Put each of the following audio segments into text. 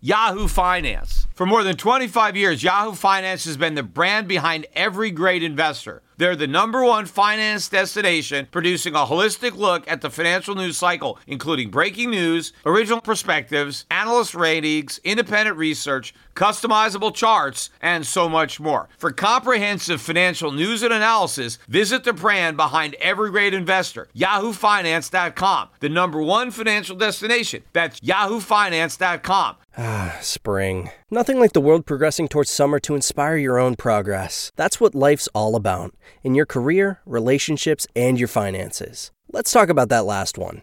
Yahoo Finance. For more than 25 years, Yahoo Finance has been the brand behind every great investor. They're the number one finance destination, producing a holistic look at the financial news cycle, including breaking news, original perspectives, analyst ratings, independent research, customizable charts, and so much more. For comprehensive financial news and analysis, visit the brand behind every great investor, yahoofinance.com, the number one financial destination. That's yahoofinance.com. Ah, spring. Nothing like the world progressing towards summer to inspire your own progress. That's what life's all about in your career, relationships, and your finances. Let's talk about that last one.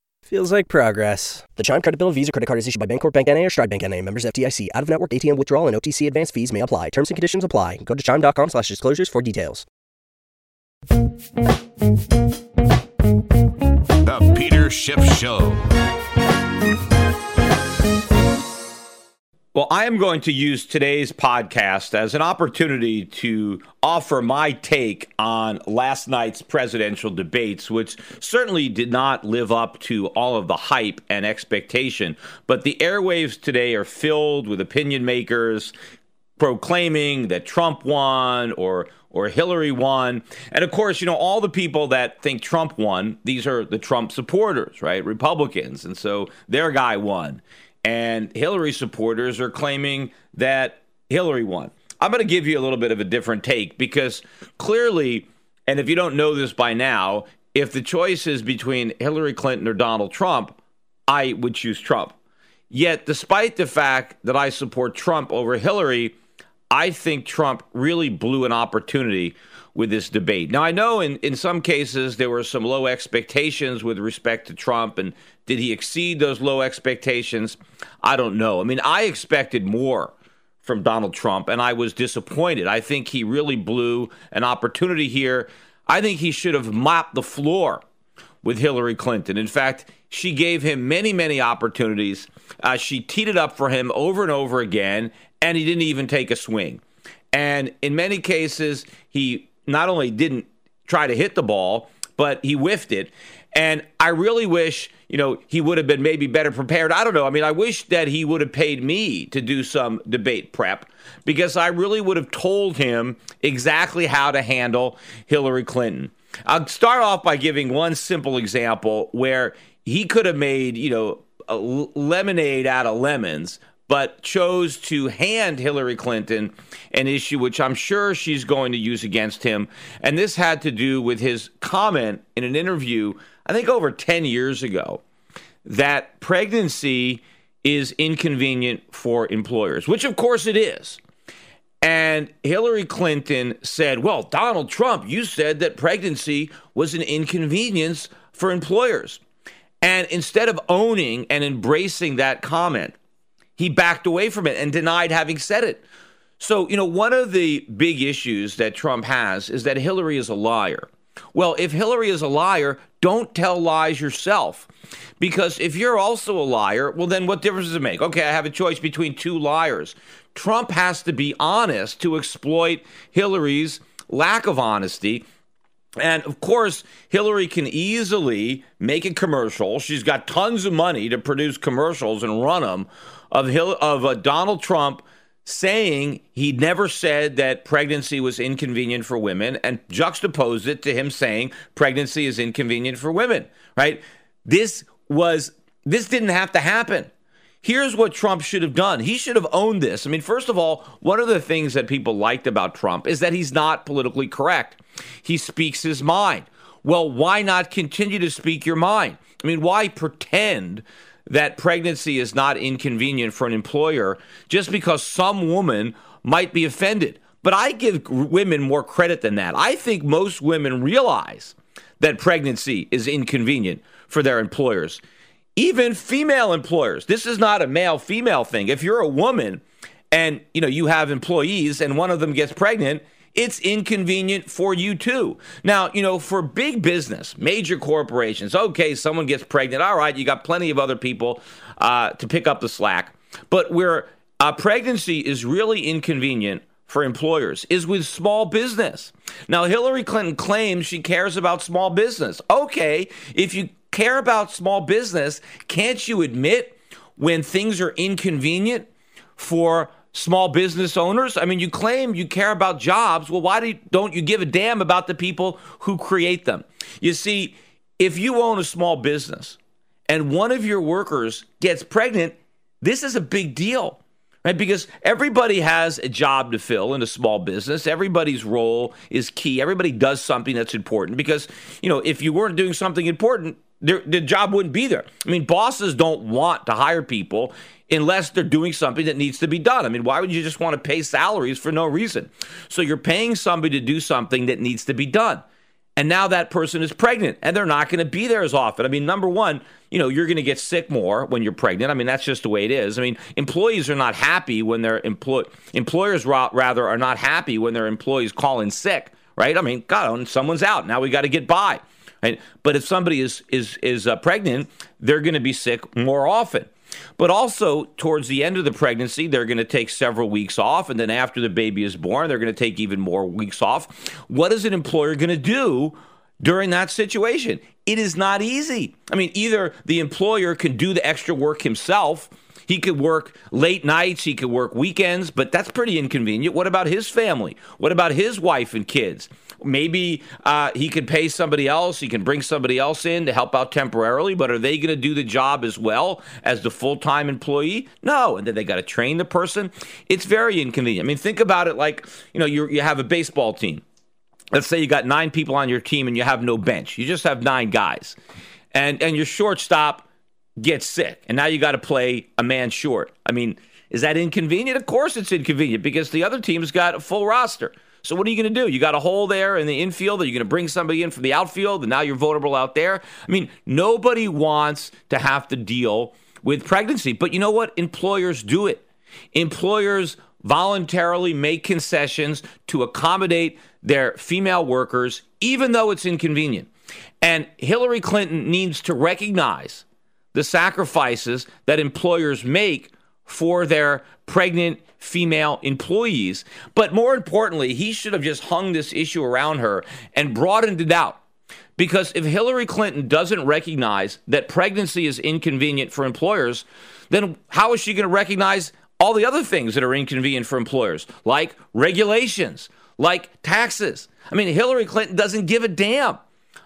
Feels like progress. The Chime Credit Bill Builder Visa Credit Card is issued by Bancorp Bank NA or Stride Bank NA. Members FDIC. Out-of-network ATM withdrawal and OTC advance fees may apply. Terms and conditions apply. Go to chime.com slash disclosures for details. The Peter Schiff Show. Well, I am going to use today's podcast as an opportunity to offer my take on last night's presidential debates, which certainly did not live up to all of the hype and expectation. But the airwaves today are filled with opinion makers proclaiming that Trump won or or Hillary won. And of course, you know, all the people that think Trump won, these are the Trump supporters, right? Republicans. And so their guy won and Hillary supporters are claiming that Hillary won. I'm going to give you a little bit of a different take because clearly, and if you don't know this by now, if the choice is between Hillary Clinton or Donald Trump, I would choose Trump. Yet, despite the fact that I support Trump over Hillary, I think Trump really blew an opportunity with this debate. Now, I know in, in some cases there were some low expectations with respect to Trump, and did he exceed those low expectations? I don't know. I mean, I expected more from Donald Trump, and I was disappointed. I think he really blew an opportunity here. I think he should have mopped the floor with Hillary Clinton. In fact, she gave him many, many opportunities. Uh, she teed it up for him over and over again, and he didn't even take a swing. And in many cases, he not only didn't try to hit the ball, but he whiffed it. And I really wish, you know, he would have been maybe better prepared. I don't know. I mean, I wish that he would have paid me to do some debate prep because I really would have told him exactly how to handle Hillary Clinton. I'll start off by giving one simple example where he could have made, you know, lemonade out of lemons but chose to hand Hillary Clinton an issue which I'm sure she's going to use against him. And this had to do with his comment in an interview, I think over 10 years ago, that pregnancy is inconvenient for employers, which of course it is. And Hillary Clinton said, Well, Donald Trump, you said that pregnancy was an inconvenience for employers. And instead of owning and embracing that comment, he backed away from it and denied having said it. So, you know, one of the big issues that Trump has is that Hillary is a liar. Well, if Hillary is a liar, don't tell lies yourself. Because if you're also a liar, well, then what difference does it make? Okay, I have a choice between two liars. Trump has to be honest to exploit Hillary's lack of honesty. And of course, Hillary can easily make a commercial. She's got tons of money to produce commercials and run them of of uh, Donald Trump saying he never said that pregnancy was inconvenient for women and juxtaposed it to him saying pregnancy is inconvenient for women, right? This was this didn't have to happen. Here's what Trump should have done. He should have owned this. I mean, first of all, one of the things that people liked about Trump is that he's not politically correct. He speaks his mind. Well, why not continue to speak your mind? I mean, why pretend that pregnancy is not inconvenient for an employer just because some woman might be offended? But I give women more credit than that. I think most women realize that pregnancy is inconvenient for their employers even female employers. This is not a male female thing. If you're a woman and you know you have employees and one of them gets pregnant, it's inconvenient for you too. Now, you know, for big business, major corporations, okay, someone gets pregnant. All right, you got plenty of other people uh, to pick up the slack. But where uh, pregnancy is really inconvenient for employers is with small business. Now, Hillary Clinton claims she cares about small business. Okay, if you care about small business, can't you admit when things are inconvenient for small business owners? I mean, you claim you care about jobs. Well, why don't you give a damn about the people who create them? You see, if you own a small business and one of your workers gets pregnant, this is a big deal. Right? Because everybody has a job to fill in a small business. Everybody's role is key. Everybody does something that's important because, you know, if you weren't doing something important, the job wouldn't be there. I mean, bosses don't want to hire people unless they're doing something that needs to be done. I mean, why would you just want to pay salaries for no reason? So you're paying somebody to do something that needs to be done. And now that person is pregnant and they're not going to be there as often. I mean, number one, you know, you're going to get sick more when you're pregnant. I mean, that's just the way it is. I mean, employees are not happy when their employ- employers rather are not happy when their employees call in sick, right? I mean, God, someone's out. Now we got to get by. Right? But if somebody is is is uh, pregnant, they're going to be sick more often. But also, towards the end of the pregnancy, they're going to take several weeks off. And then after the baby is born, they're going to take even more weeks off. What is an employer going to do during that situation? It is not easy. I mean, either the employer can do the extra work himself. He could work late nights, he could work weekends, but that's pretty inconvenient. What about his family? What about his wife and kids? Maybe uh, he could pay somebody else. He can bring somebody else in to help out temporarily, but are they going to do the job as well as the full time employee? No. And then they got to train the person. It's very inconvenient. I mean, think about it like you know you you have a baseball team. Let's say you got nine people on your team and you have no bench. You just have nine guys, and and your shortstop gets sick, and now you got to play a man short. I mean, is that inconvenient? Of course, it's inconvenient because the other team's got a full roster. So what are you going to do? You got a hole there in the infield. Are you going to bring somebody in from the outfield, and now you're vulnerable out there? I mean, nobody wants to have to deal with pregnancy, but you know what? Employers do it. Employers voluntarily make concessions to accommodate their female workers, even though it's inconvenient. And Hillary Clinton needs to recognize the sacrifices that employers make for their pregnant female employees. But more importantly, he should have just hung this issue around her and broadened it out. Because if Hillary Clinton doesn't recognize that pregnancy is inconvenient for employers, then how is she going to recognize all the other things that are inconvenient for employers, like regulations, like taxes? I mean, Hillary Clinton doesn't give a damn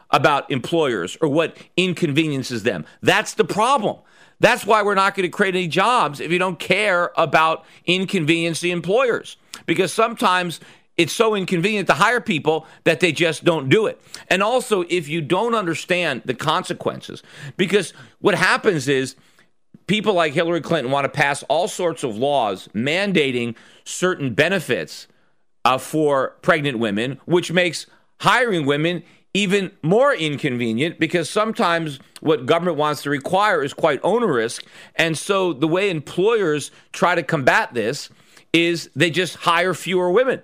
about employers or what inconveniences them. That's the problem. That's why we're not going to create any jobs if you don't care about inconveniencing employers. Because sometimes it's so inconvenient to hire people that they just don't do it. And also, if you don't understand the consequences, because what happens is people like Hillary Clinton want to pass all sorts of laws mandating certain benefits uh, for pregnant women, which makes hiring women even more inconvenient because sometimes what government wants to require is quite onerous. And so the way employers try to combat this is they just hire fewer women.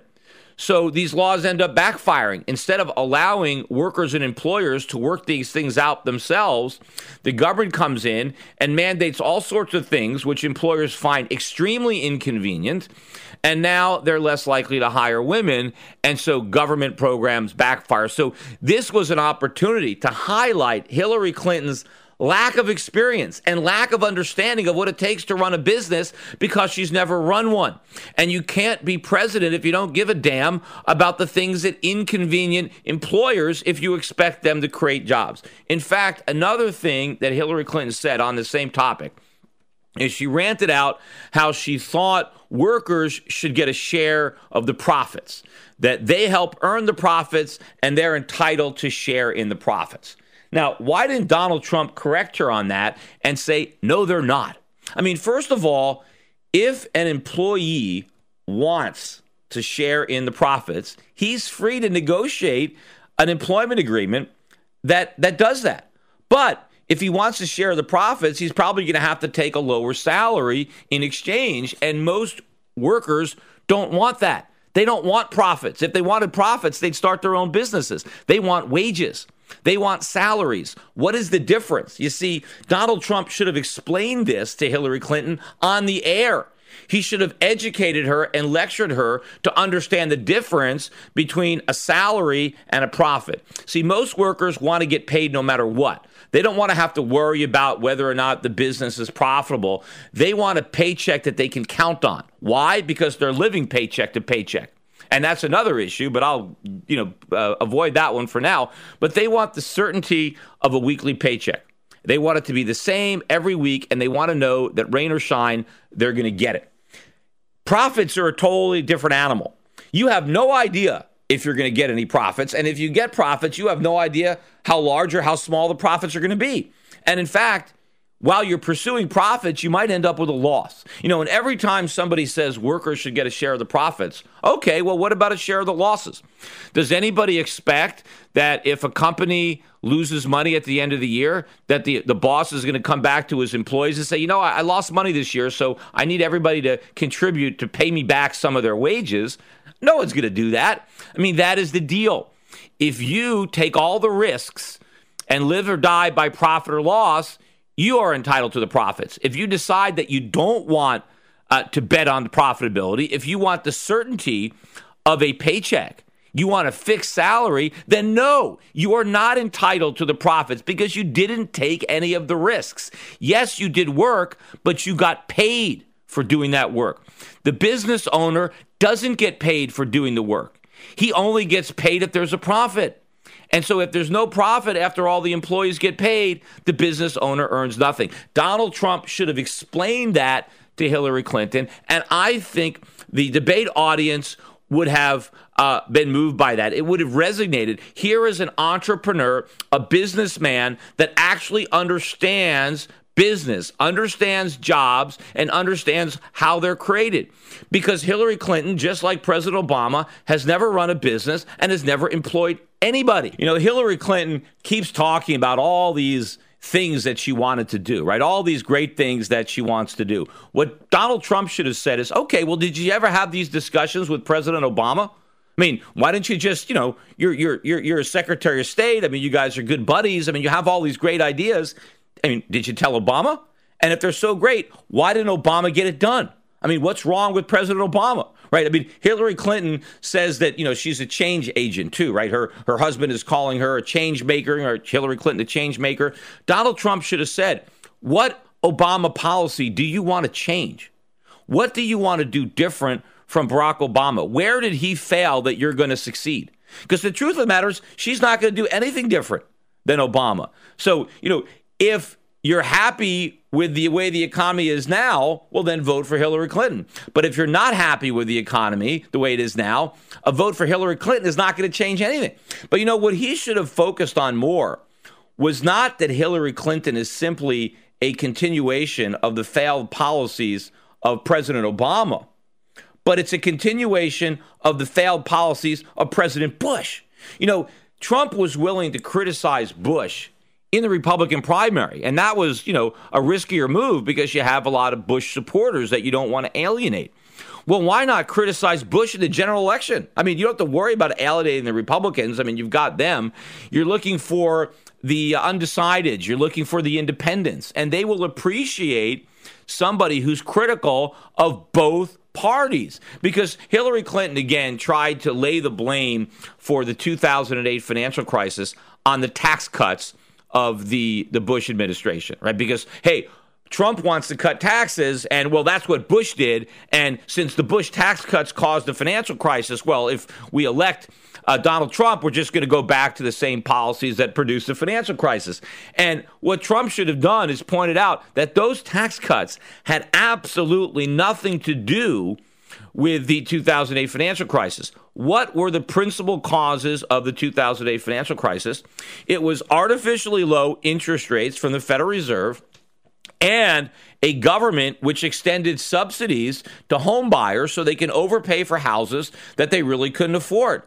So these laws end up backfiring. Instead of allowing workers and employers to work these things out themselves, the government comes in and mandates all sorts of things which employers find extremely inconvenient. And now they're less likely to hire women. And so government programs backfire. So this was an opportunity to highlight Hillary Clinton's lack of experience and lack of understanding of what it takes to run a business because she's never run one. And you can't be president if you don't give a damn about the things that inconvenient employers if you expect them to create jobs. In fact, another thing that Hillary Clinton said on the same topic is she ranted out how she thought workers should get a share of the profits, that they help earn the profits and they're entitled to share in the profits. Now, why didn't Donald Trump correct her on that and say, no, they're not? I mean, first of all, if an employee wants to share in the profits, he's free to negotiate an employment agreement that, that does that. But if he wants to share the profits, he's probably going to have to take a lower salary in exchange. And most workers don't want that. They don't want profits. If they wanted profits, they'd start their own businesses. They want wages. They want salaries. What is the difference? You see, Donald Trump should have explained this to Hillary Clinton on the air. He should have educated her and lectured her to understand the difference between a salary and a profit. See, most workers want to get paid no matter what. They don't want to have to worry about whether or not the business is profitable. They want a paycheck that they can count on. Why? Because they're living paycheck to paycheck. And that's another issue, but I'll, you know, uh, avoid that one for now. But they want the certainty of a weekly paycheck. They want it to be the same every week, and they want to know that rain or shine, they're going to get it. Profits are a totally different animal. You have no idea if you're going to get any profits. And if you get profits, you have no idea how large or how small the profits are going to be. And in fact, while you're pursuing profits, you might end up with a loss. You know, and every time somebody says workers should get a share of the profits, okay, well, what about a share of the losses? Does anybody expect that if a company loses money at the end of the year, that the, the boss is going to come back to his employees and say, you know, I, I lost money this year, so I need everybody to contribute to pay me back some of their wages? No one's going to do that. I mean, that is the deal. If you take all the risks and live or die by profit or loss, you are entitled to the profits. If you decide that you don't want uh, to bet on the profitability, if you want the certainty of a paycheck, you want a fixed salary, then no, you are not entitled to the profits because you didn't take any of the risks. Yes, you did work, but you got paid for doing that work. The business owner doesn't get paid for doing the work. He only gets paid if there's a profit. And so if there's no profit after all the employees get paid, the business owner earns nothing. Donald Trump should have explained that to Hillary Clinton. And I think the debate audience would have uh, been moved by that. It would have resonated. Here is an entrepreneur, a businessman that actually understands business, understands jobs, and understands how they're created. Because Hillary Clinton, just like President Obama, has never run a business and has never employed anybody. You know, Hillary Clinton keeps talking about all these things that she wanted to do, right? All these great things that she wants to do. What Donald Trump should have said is, okay, well, did you ever have these discussions with President Obama? I mean, why didn't you just, you know, you're you're you're you're a Secretary of State. I mean, you guys are good buddies. I mean, you have all these great ideas. I mean, did you tell Obama? And if they're so great, why didn't Obama get it done? I mean, what's wrong with President Obama? Right? I mean, Hillary Clinton says that, you know, she's a change agent too, right? Her her husband is calling her a change maker, or Hillary Clinton a change maker. Donald Trump should have said, "What Obama policy do you want to change? What do you want to do different from Barack Obama? Where did he fail that you're going to succeed?" Because the truth of the matter is, she's not going to do anything different than Obama. So, you know, if you're happy with the way the economy is now, well, then vote for Hillary Clinton. But if you're not happy with the economy the way it is now, a vote for Hillary Clinton is not going to change anything. But you know, what he should have focused on more was not that Hillary Clinton is simply a continuation of the failed policies of President Obama, but it's a continuation of the failed policies of President Bush. You know, Trump was willing to criticize Bush in the Republican primary. And that was, you know, a riskier move because you have a lot of Bush supporters that you don't want to alienate. Well, why not criticize Bush in the general election? I mean, you don't have to worry about alienating the Republicans. I mean, you've got them. You're looking for the undecided, you're looking for the independents, and they will appreciate somebody who's critical of both parties because Hillary Clinton again tried to lay the blame for the 2008 financial crisis on the tax cuts of the the Bush administration, right? Because hey, Trump wants to cut taxes, and well, that's what Bush did. And since the Bush tax cuts caused the financial crisis, well, if we elect uh, Donald Trump, we're just going to go back to the same policies that produced the financial crisis. And what Trump should have done is pointed out that those tax cuts had absolutely nothing to do with the 2008 financial crisis. What were the principal causes of the 2008 financial crisis? It was artificially low interest rates from the Federal Reserve and a government which extended subsidies to home buyers so they can overpay for houses that they really couldn't afford.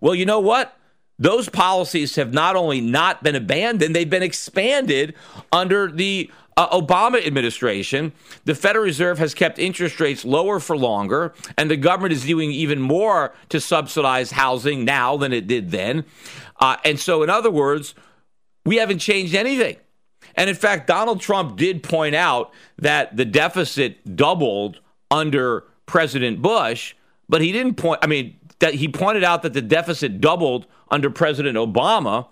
Well, you know what? Those policies have not only not been abandoned, they've been expanded under the uh, Obama administration. The Federal Reserve has kept interest rates lower for longer, and the government is doing even more to subsidize housing now than it did then. Uh, and so, in other words, we haven't changed anything. And in fact, Donald Trump did point out that the deficit doubled under President Bush, but he didn't point, I mean, that he pointed out that the deficit doubled under President Obama,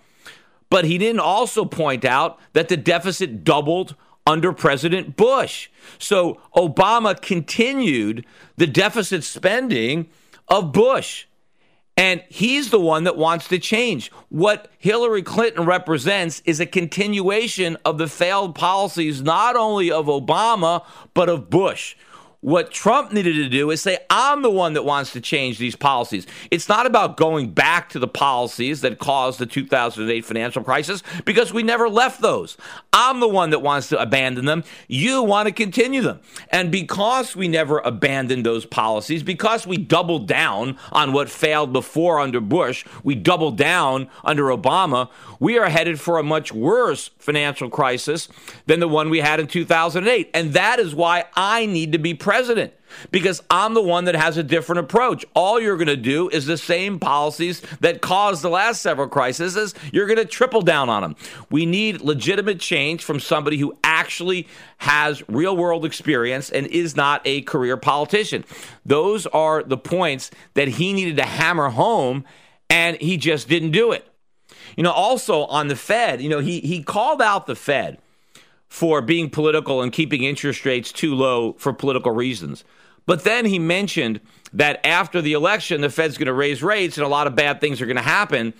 but he didn't also point out that the deficit doubled under President Bush. So Obama continued the deficit spending of Bush. And he's the one that wants to change. What Hillary Clinton represents is a continuation of the failed policies, not only of Obama, but of Bush. What Trump needed to do is say, I'm the one that wants to change these policies. It's not about going back to the policies that caused the 2008 financial crisis because we never left those. I'm the one that wants to abandon them. You want to continue them. And because we never abandoned those policies, because we doubled down on what failed before under Bush, we doubled down under Obama, we are headed for a much worse financial crisis than the one we had in 2008. And that is why I need to be president president because I'm the one that has a different approach. All you're going to do is the same policies that caused the last several crises. You're going to triple down on them. We need legitimate change from somebody who actually has real world experience and is not a career politician. Those are the points that he needed to hammer home, and he just didn't do it. You know, also on the Fed, you know, he, he called out the Fed for being political and keeping interest rates too low for political reasons. But then he mentioned that after the election, the Fed's going to raise rates and a lot of bad things are going to happen.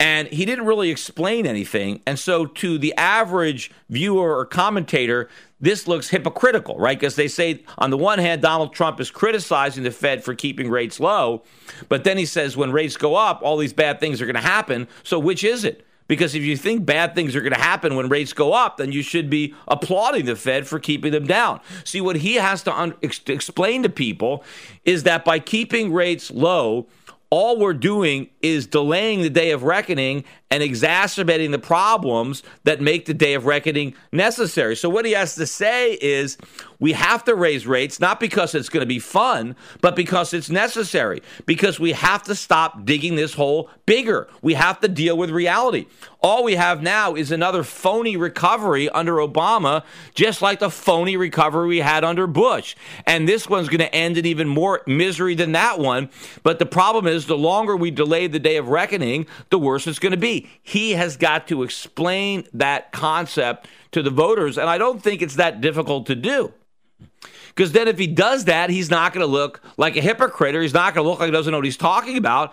And he didn't really explain anything. And so, to the average viewer or commentator, this looks hypocritical, right? Because they say, on the one hand, Donald Trump is criticizing the Fed for keeping rates low. But then he says, when rates go up, all these bad things are going to happen. So, which is it? Because if you think bad things are going to happen when rates go up, then you should be applauding the Fed for keeping them down. See, what he has to un- ex- explain to people is that by keeping rates low, all we're doing is delaying the day of reckoning and exacerbating the problems that make the day of reckoning necessary. So, what he has to say is we have to raise rates, not because it's going to be fun, but because it's necessary, because we have to stop digging this hole bigger. We have to deal with reality. All we have now is another phony recovery under Obama, just like the phony recovery we had under Bush. And this one's going to end in even more misery than that one. But the problem is, the longer we delay the day of reckoning, the worse it's going to be. He has got to explain that concept to the voters, and I don't think it's that difficult to do. Because then, if he does that, he's not going to look like a hypocrite or he's not going to look like he doesn't know what he's talking about.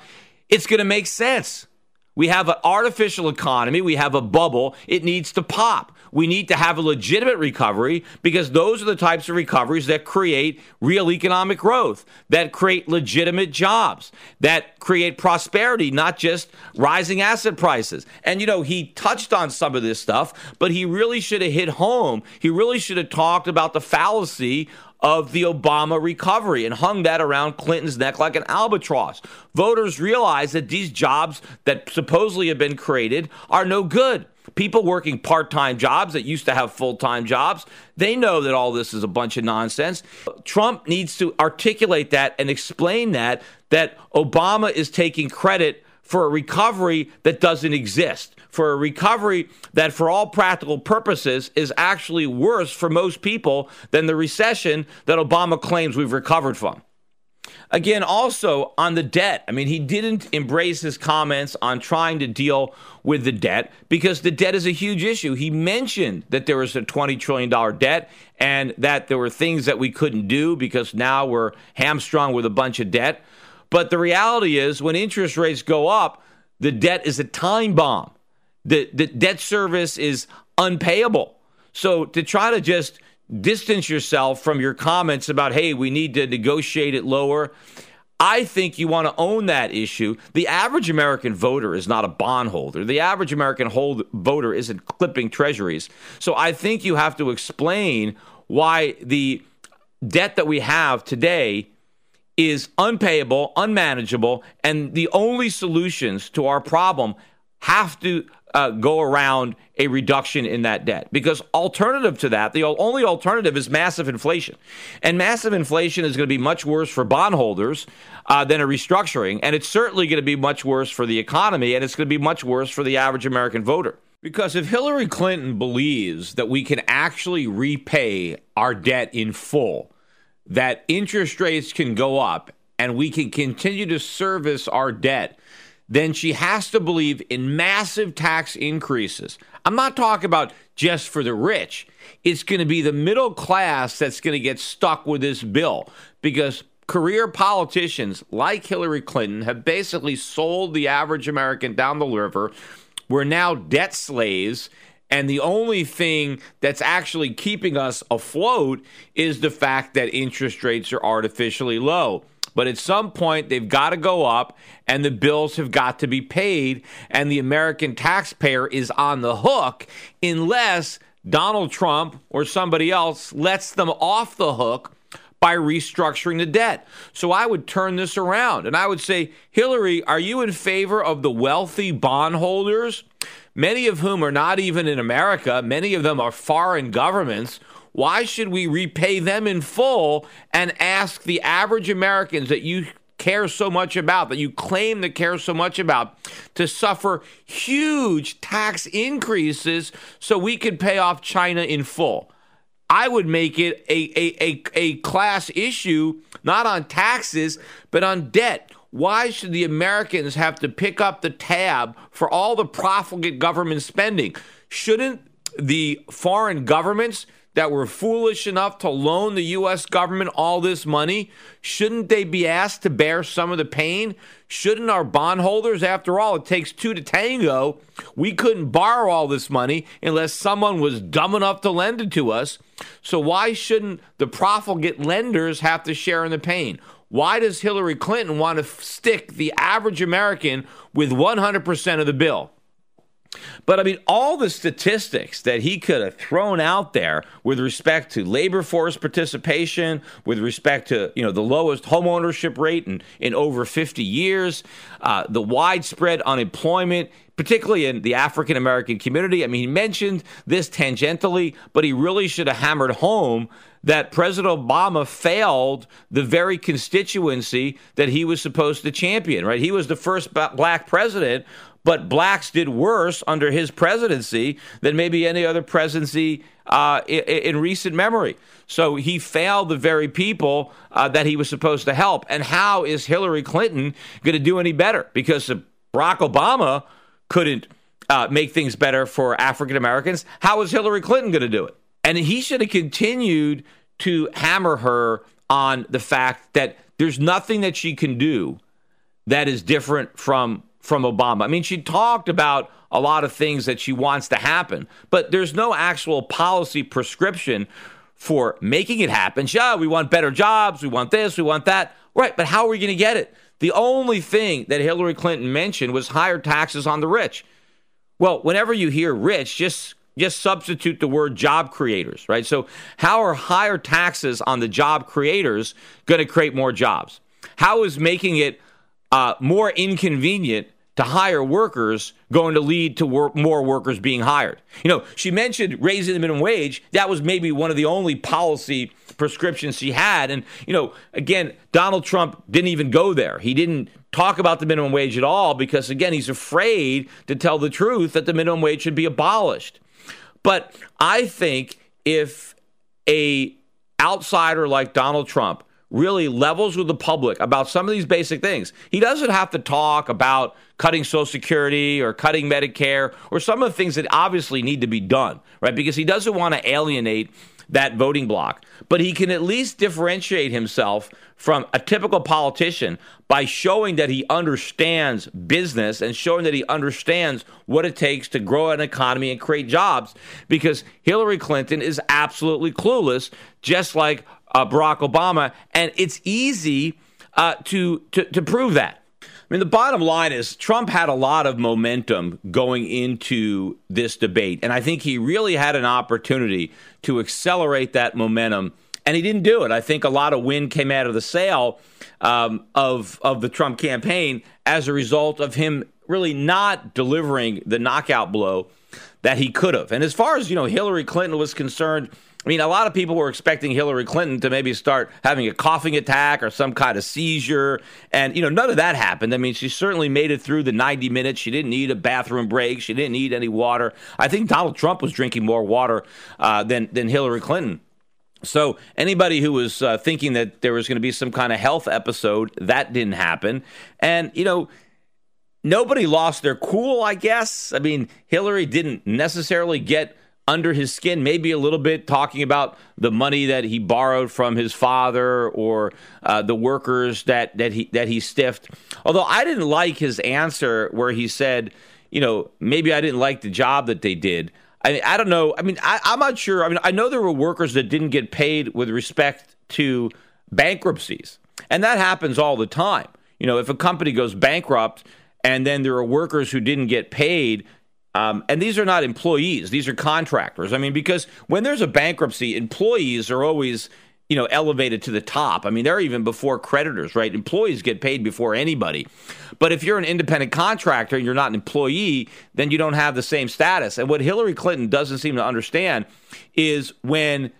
It's going to make sense. We have an artificial economy, we have a bubble, it needs to pop. We need to have a legitimate recovery because those are the types of recoveries that create real economic growth, that create legitimate jobs, that create prosperity, not just rising asset prices. And, you know, he touched on some of this stuff, but he really should have hit home. He really should have talked about the fallacy of the Obama recovery and hung that around Clinton's neck like an albatross. Voters realize that these jobs that supposedly have been created are no good. People working part time jobs that used to have full time jobs, they know that all this is a bunch of nonsense. Trump needs to articulate that and explain that, that Obama is taking credit for a recovery that doesn't exist, for a recovery that, for all practical purposes, is actually worse for most people than the recession that Obama claims we've recovered from. Again, also on the debt. I mean, he didn't embrace his comments on trying to deal with the debt because the debt is a huge issue. He mentioned that there was a $20 trillion debt and that there were things that we couldn't do because now we're hamstrung with a bunch of debt. But the reality is, when interest rates go up, the debt is a time bomb. The, the debt service is unpayable. So to try to just distance yourself from your comments about, hey, we need to negotiate it lower. I think you want to own that issue. The average American voter is not a bondholder. The average American hold, voter isn't clipping treasuries. So I think you have to explain why the debt that we have today is unpayable, unmanageable, and the only solutions to our problem have to uh, go around a reduction in that debt. Because alternative to that, the only alternative is massive inflation, and massive inflation is going to be much worse for bondholders uh, than a restructuring, and it's certainly going to be much worse for the economy, and it's going to be much worse for the average American voter. Because if Hillary Clinton believes that we can actually repay our debt in full, that interest rates can go up, and we can continue to service our debt then she has to believe in massive tax increases. I'm not talking about just for the rich. It's going to be the middle class that's going to get stuck with this bill because career politicians like Hillary Clinton have basically sold the average American down the river. We're now debt slaves. And the only thing that's actually keeping us afloat is the fact that interest rates are artificially low. But at some point, they've got to go up and the bills have got to be paid. And the American taxpayer is on the hook unless Donald Trump or somebody else lets them off the hook by restructuring the debt. So I would turn this around and I would say, Hillary, are you in favor of the wealthy bondholders? Many of whom are not even in America, many of them are foreign governments why should we repay them in full and ask the average Americans that you care so much about, that you claim to care so much about, to suffer huge tax increases so we could pay off China in full? I would make it a, a, a, a class issue, not on taxes, but on debt. Why should the Americans have to pick up the tab for all the profligate government spending? Shouldn't the foreign governments that were foolish enough to loan the U.S. government all this money, shouldn't they be asked to bear some of the pain? Shouldn't our bondholders, after all, it takes two to tango, we couldn't borrow all this money unless someone was dumb enough to lend it to us. So why shouldn't the profligate lenders have to share in the pain? Why does Hillary Clinton want to stick the average American with 100% of the bill? But I mean, all the statistics that he could have thrown out there with respect to labor force participation, with respect to you know the lowest homeownership rate in, in over 50 years, uh, the widespread unemployment, particularly in the African American community. I mean, he mentioned this tangentially, but he really should have hammered home that President Obama failed the very constituency that he was supposed to champion, right? He was the first black president but blacks did worse under his presidency than maybe any other presidency uh, in, in, recent memory. So he failed the very people uh, that he was supposed to help. And how is Hillary Clinton going to do any better? Because Barack Obama couldn't uh, make things better for African Americans. How is Hillary Clinton going to do it? And he should have continued to hammer her on the fact that there's nothing that she can do that is different from from Obama. I mean, she talked about a lot of things that she wants to happen, but there's no actual policy prescription for making it happen. Yeah, we want better jobs, we want this, we want that. Right, but how are we going to get it? The only thing that Hillary Clinton mentioned was higher taxes on the rich. Well, whenever you hear rich, just just substitute the word job creators, right? So, how are higher taxes on the job creators going to create more jobs? How is making it uh, more inconvenient to hire workers going to lead to more workers being hired. You know, she mentioned raising the minimum wage. That was maybe one of the only policy prescriptions she had. And, you know, again, Donald Trump didn't even go there. He didn't talk about the minimum wage at all because, again, he's afraid to tell the truth that the minimum wage should be abolished. But I think if a outsider like Donald Trump really levels with the public about some of these basic things. He doesn't have to talk about cutting Social Security or cutting Medicare or some of the things that obviously need to be done, right? Because he doesn't want to alienate that voting bloc. But he can at least differentiate himself from a typical politician by showing that he understands business and showing that he understands what it takes to grow an economy and create jobs. Because Hillary Clinton is absolutely clueless, just like uh, Barack Obama. And it's easy uh, to, to, to prove that. I mean, the bottom line is Trump had a lot of momentum going into this debate. And I think he really had an opportunity to accelerate that momentum. And he didn't do it. I think a lot of wind came out of the sail um, of, of the Trump campaign as a result of him really not delivering the knockout blow that he could have. And as far as, you know, Hillary Clinton was concerned, I mean, a lot of people were expecting Hillary Clinton to maybe start having a coughing attack or some kind of seizure. And, you know, none of that happened. I mean, she certainly made it through the 90 minutes. She didn't need a bathroom break. She didn't need any water. I think Donald Trump was drinking more water uh, than, than Hillary Clinton. So, anybody who was uh, thinking that there was going to be some kind of health episode, that didn't happen. And, you know, nobody lost their cool, I guess. I mean, Hillary didn't necessarily get under his skin, maybe a little bit, talking about the money that he borrowed from his father or uh, the workers that that he that he stiffed. Although I didn't like his answer where he said, you know, maybe I didn't like the job that they did. I mean, I don't know. I mean, I, I'm not sure. I mean, I know there were workers that didn't get paid with respect to bankruptcies, and that happens all the time. You know, if a company goes bankrupt and then there are workers who didn't get paid um, and these are not employees; these are contractors. I mean, because when there's a bankruptcy, employees are always you know elevated to the top. I mean, they're even before creditors, right? Employees get paid before anybody. But if you're an independent contractor and you're not an employee, then you don't have the same status. And what Hillary Clinton doesn't seem to understand is when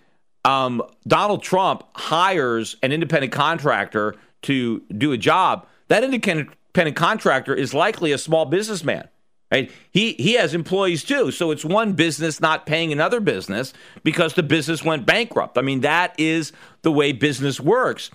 um, Donald Trump hires an independent contractor to do a job, that independent contractor is likely a small businessman Right? He he has employees too, so it's one business not paying another business because the business went bankrupt. I mean, that is the way business works.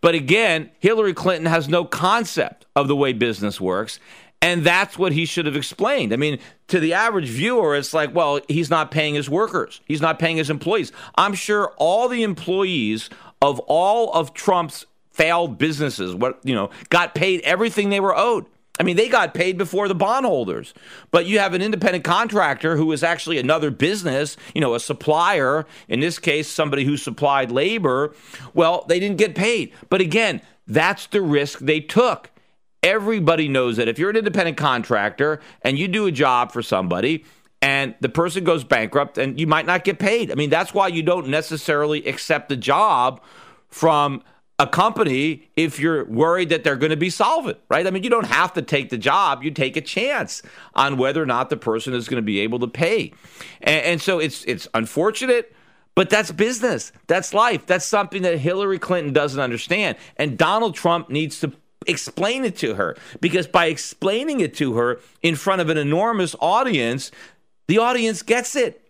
But again, Hillary Clinton has no concept of the way business works, and that's what he should have explained. I mean, to the average viewer, it's like, well, he's not paying his workers, he's not paying his employees. I'm sure all the employees of all of Trump's failed businesses, what you know, got paid everything they were owed. I mean, they got paid before the bondholders, but you have an independent contractor who is actually another business, you know, a supplier, in this case, somebody who supplied labor. Well, they didn't get paid. But again, that's the risk they took. Everybody knows that if you're an independent contractor and you do a job for somebody, and the person goes bankrupt and you might not get paid. I mean, that's why you don't necessarily accept the job from a company if you're worried that they're going to be solvent, right? I mean, you don't have to take the job; you take a chance on whether or not the person is going to be able to pay. And, and so it's it's unfortunate, but that's business, that's life, that's something that Hillary Clinton doesn't understand, and Donald Trump needs to explain it to her because by explaining it to her in front of an enormous audience, the audience gets it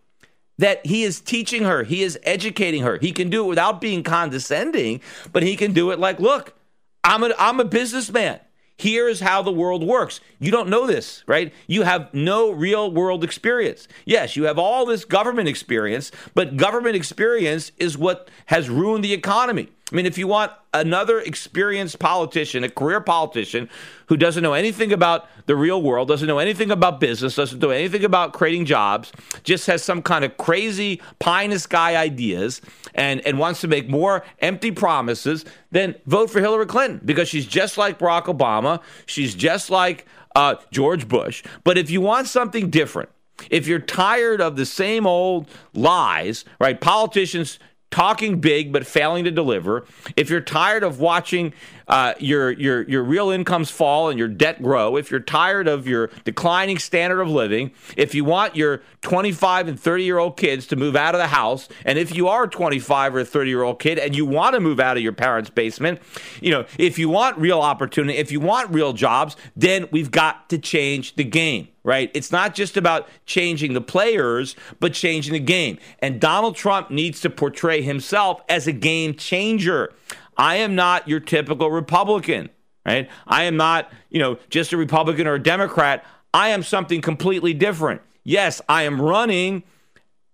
that he is teaching her, he is educating her. He can do it without being condescending, but he can do it like, look, I'm a, I'm a businessman. Here is how the world works. You don't know this, right? You have no real world experience. Yes, you have all this government experience, but government experience is what has ruined the economy. I mean, if you want another experienced politician, a career politician who doesn't know anything about the real world, doesn't know anything about business, doesn't know anything about creating jobs, just has some kind of crazy pie in the sky ideas and, and wants to make more empty promises, then vote for Hillary Clinton because she's just like Barack Obama. She's just like uh, George Bush. But if you want something different, if you're tired of the same old lies, right? Politicians talking big but failing to deliver, if you're tired of watching uh, your your your real incomes fall and your debt grow, if you're tired of your declining standard of living, if you want your 25 and 30 year old kids to move out of the house, and if you are a 25 or 30 year old kid and you want to move out of your parents' basement, you know, if you want real opportunity, if you want real jobs, then we've got to change the game right? It's not just about changing the players, but changing the game. And Donald Trump needs to portray himself as a game changer. I am not your typical Republican, right? I am not, you know, just a Republican or a Democrat. I am something completely different. Yes, I am running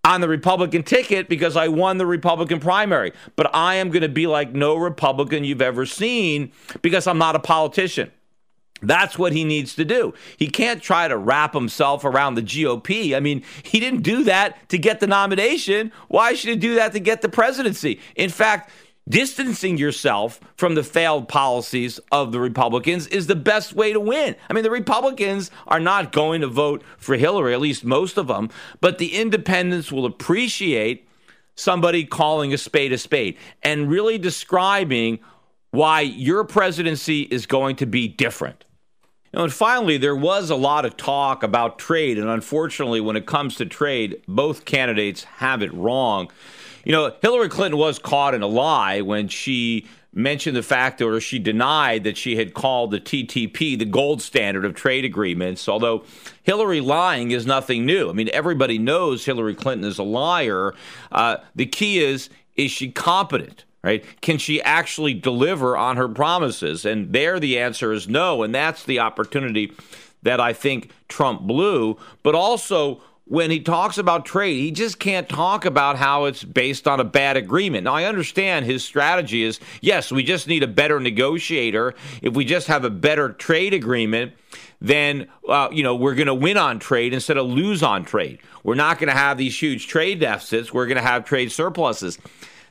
on the Republican ticket because I won the Republican primary, but I am going to be like no Republican you've ever seen because I'm not a politician. That's what he needs to do. He can't try to wrap himself around the GOP. I mean, he didn't do that to get the nomination. Why should he do that to get the presidency? In fact, distancing yourself from the failed policies of the Republicans is the best way to win. I mean, the Republicans are not going to vote for Hillary, at least most of them, but the independents will appreciate somebody calling a spade a spade and really describing why your presidency is going to be different. And finally, there was a lot of talk about trade, and unfortunately, when it comes to trade, both candidates have it wrong. You know, Hillary Clinton was caught in a lie when she mentioned the fact, or she denied that she had called the TTP the gold standard of trade agreements. Although Hillary lying is nothing new. I mean, everybody knows Hillary Clinton is a liar. Uh, the key is, is she competent? right? Can she actually deliver on her promises? And there the answer is no. And that's the opportunity that I think Trump blew. But also, when he talks about trade, he just can't talk about how it's based on a bad agreement. Now, I understand his strategy is yes, we just need a better negotiator. If we just have a better trade agreement, then uh, you know we're going to win on trade instead of lose on trade. We're not going to have these huge trade deficits. We're going to have trade surpluses.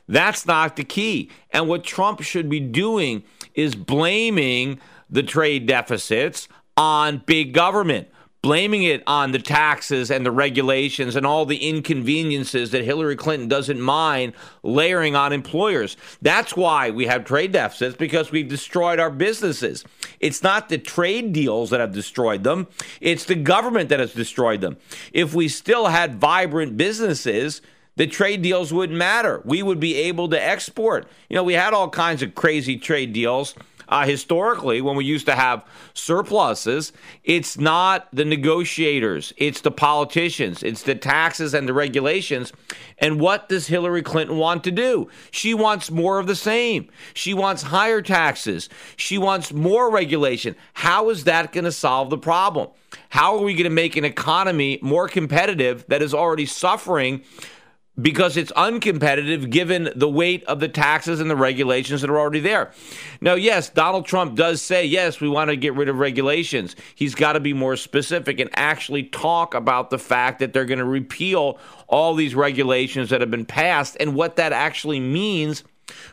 That's not the key. And what Trump should be doing is blaming the trade deficits on big government, blaming it on the taxes and the regulations and all the inconveniences that Hillary Clinton doesn't mind layering on employers. That's why we have trade deficits because we've destroyed our businesses. It's not the trade deals that have destroyed them, it's the government that has destroyed them. If we still had vibrant businesses, the trade deals wouldn't matter. We would be able to export. You know, we had all kinds of crazy trade deals. Uh, historically, when we used to have surpluses, it's not the negotiators, it's the politicians, it's the taxes and the regulations. And what does Hillary Clinton want to do? She wants more of the same. She wants higher taxes. She wants more regulation. How is that going to solve the problem? How are we going to make an economy more competitive that is already suffering? Because it's uncompetitive given the weight of the taxes and the regulations that are already there. Now, yes, Donald Trump does say, yes, we want to get rid of regulations. He's got to be more specific and actually talk about the fact that they're going to repeal all these regulations that have been passed and what that actually means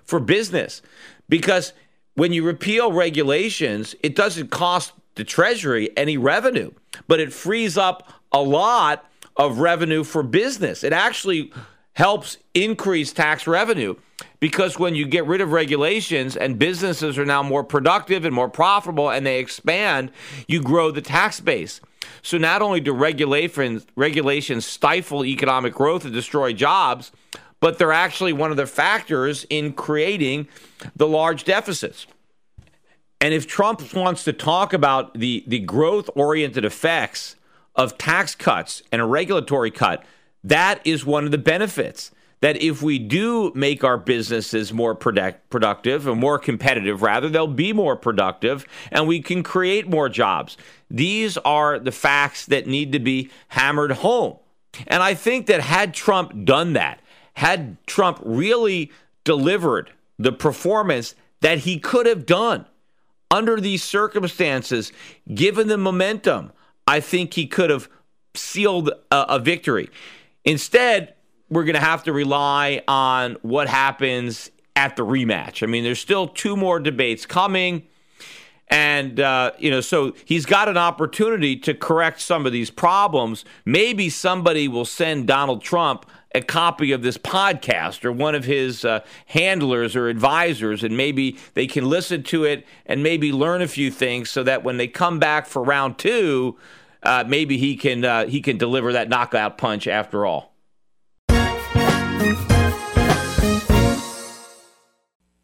for business. Because when you repeal regulations, it doesn't cost the Treasury any revenue, but it frees up a lot of revenue for business. It actually helps increase tax revenue because when you get rid of regulations and businesses are now more productive and more profitable and they expand, you grow the tax base. So not only do regulations regulations stifle economic growth and destroy jobs, but they're actually one of the factors in creating the large deficits. And if Trump wants to talk about the, the growth oriented effects of tax cuts and a regulatory cut, that is one of the benefits. That if we do make our businesses more product, productive and more competitive, rather, they'll be more productive and we can create more jobs. These are the facts that need to be hammered home. And I think that had Trump done that, had Trump really delivered the performance that he could have done under these circumstances, given the momentum, I think he could have sealed a, a victory. Instead, we're going to have to rely on what happens at the rematch. I mean, there's still two more debates coming. And, uh, you know, so he's got an opportunity to correct some of these problems. Maybe somebody will send Donald Trump a copy of this podcast or one of his uh, handlers or advisors, and maybe they can listen to it and maybe learn a few things so that when they come back for round two, uh, maybe he can uh, he can deliver that knockout punch after all.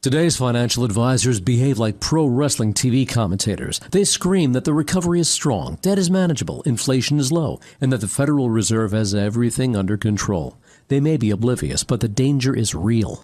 Today's financial advisors behave like pro wrestling TV commentators. They scream that the recovery is strong, debt is manageable, inflation is low, and that the Federal Reserve has everything under control. They may be oblivious, but the danger is real.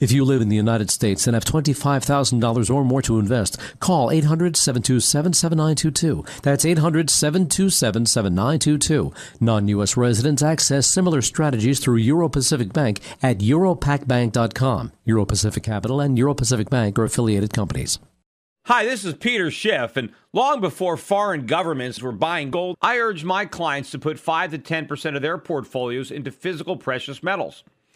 If you live in the United States and have $25,000 or more to invest, call 800 727 7922. That's 800 727 7922. Non U.S. residents access similar strategies through Euro Pacific Bank at europacbank.com. Euro Pacific Capital and Euro Pacific Bank are affiliated companies. Hi, this is Peter Schiff, and long before foreign governments were buying gold, I urged my clients to put 5 to 10% of their portfolios into physical precious metals.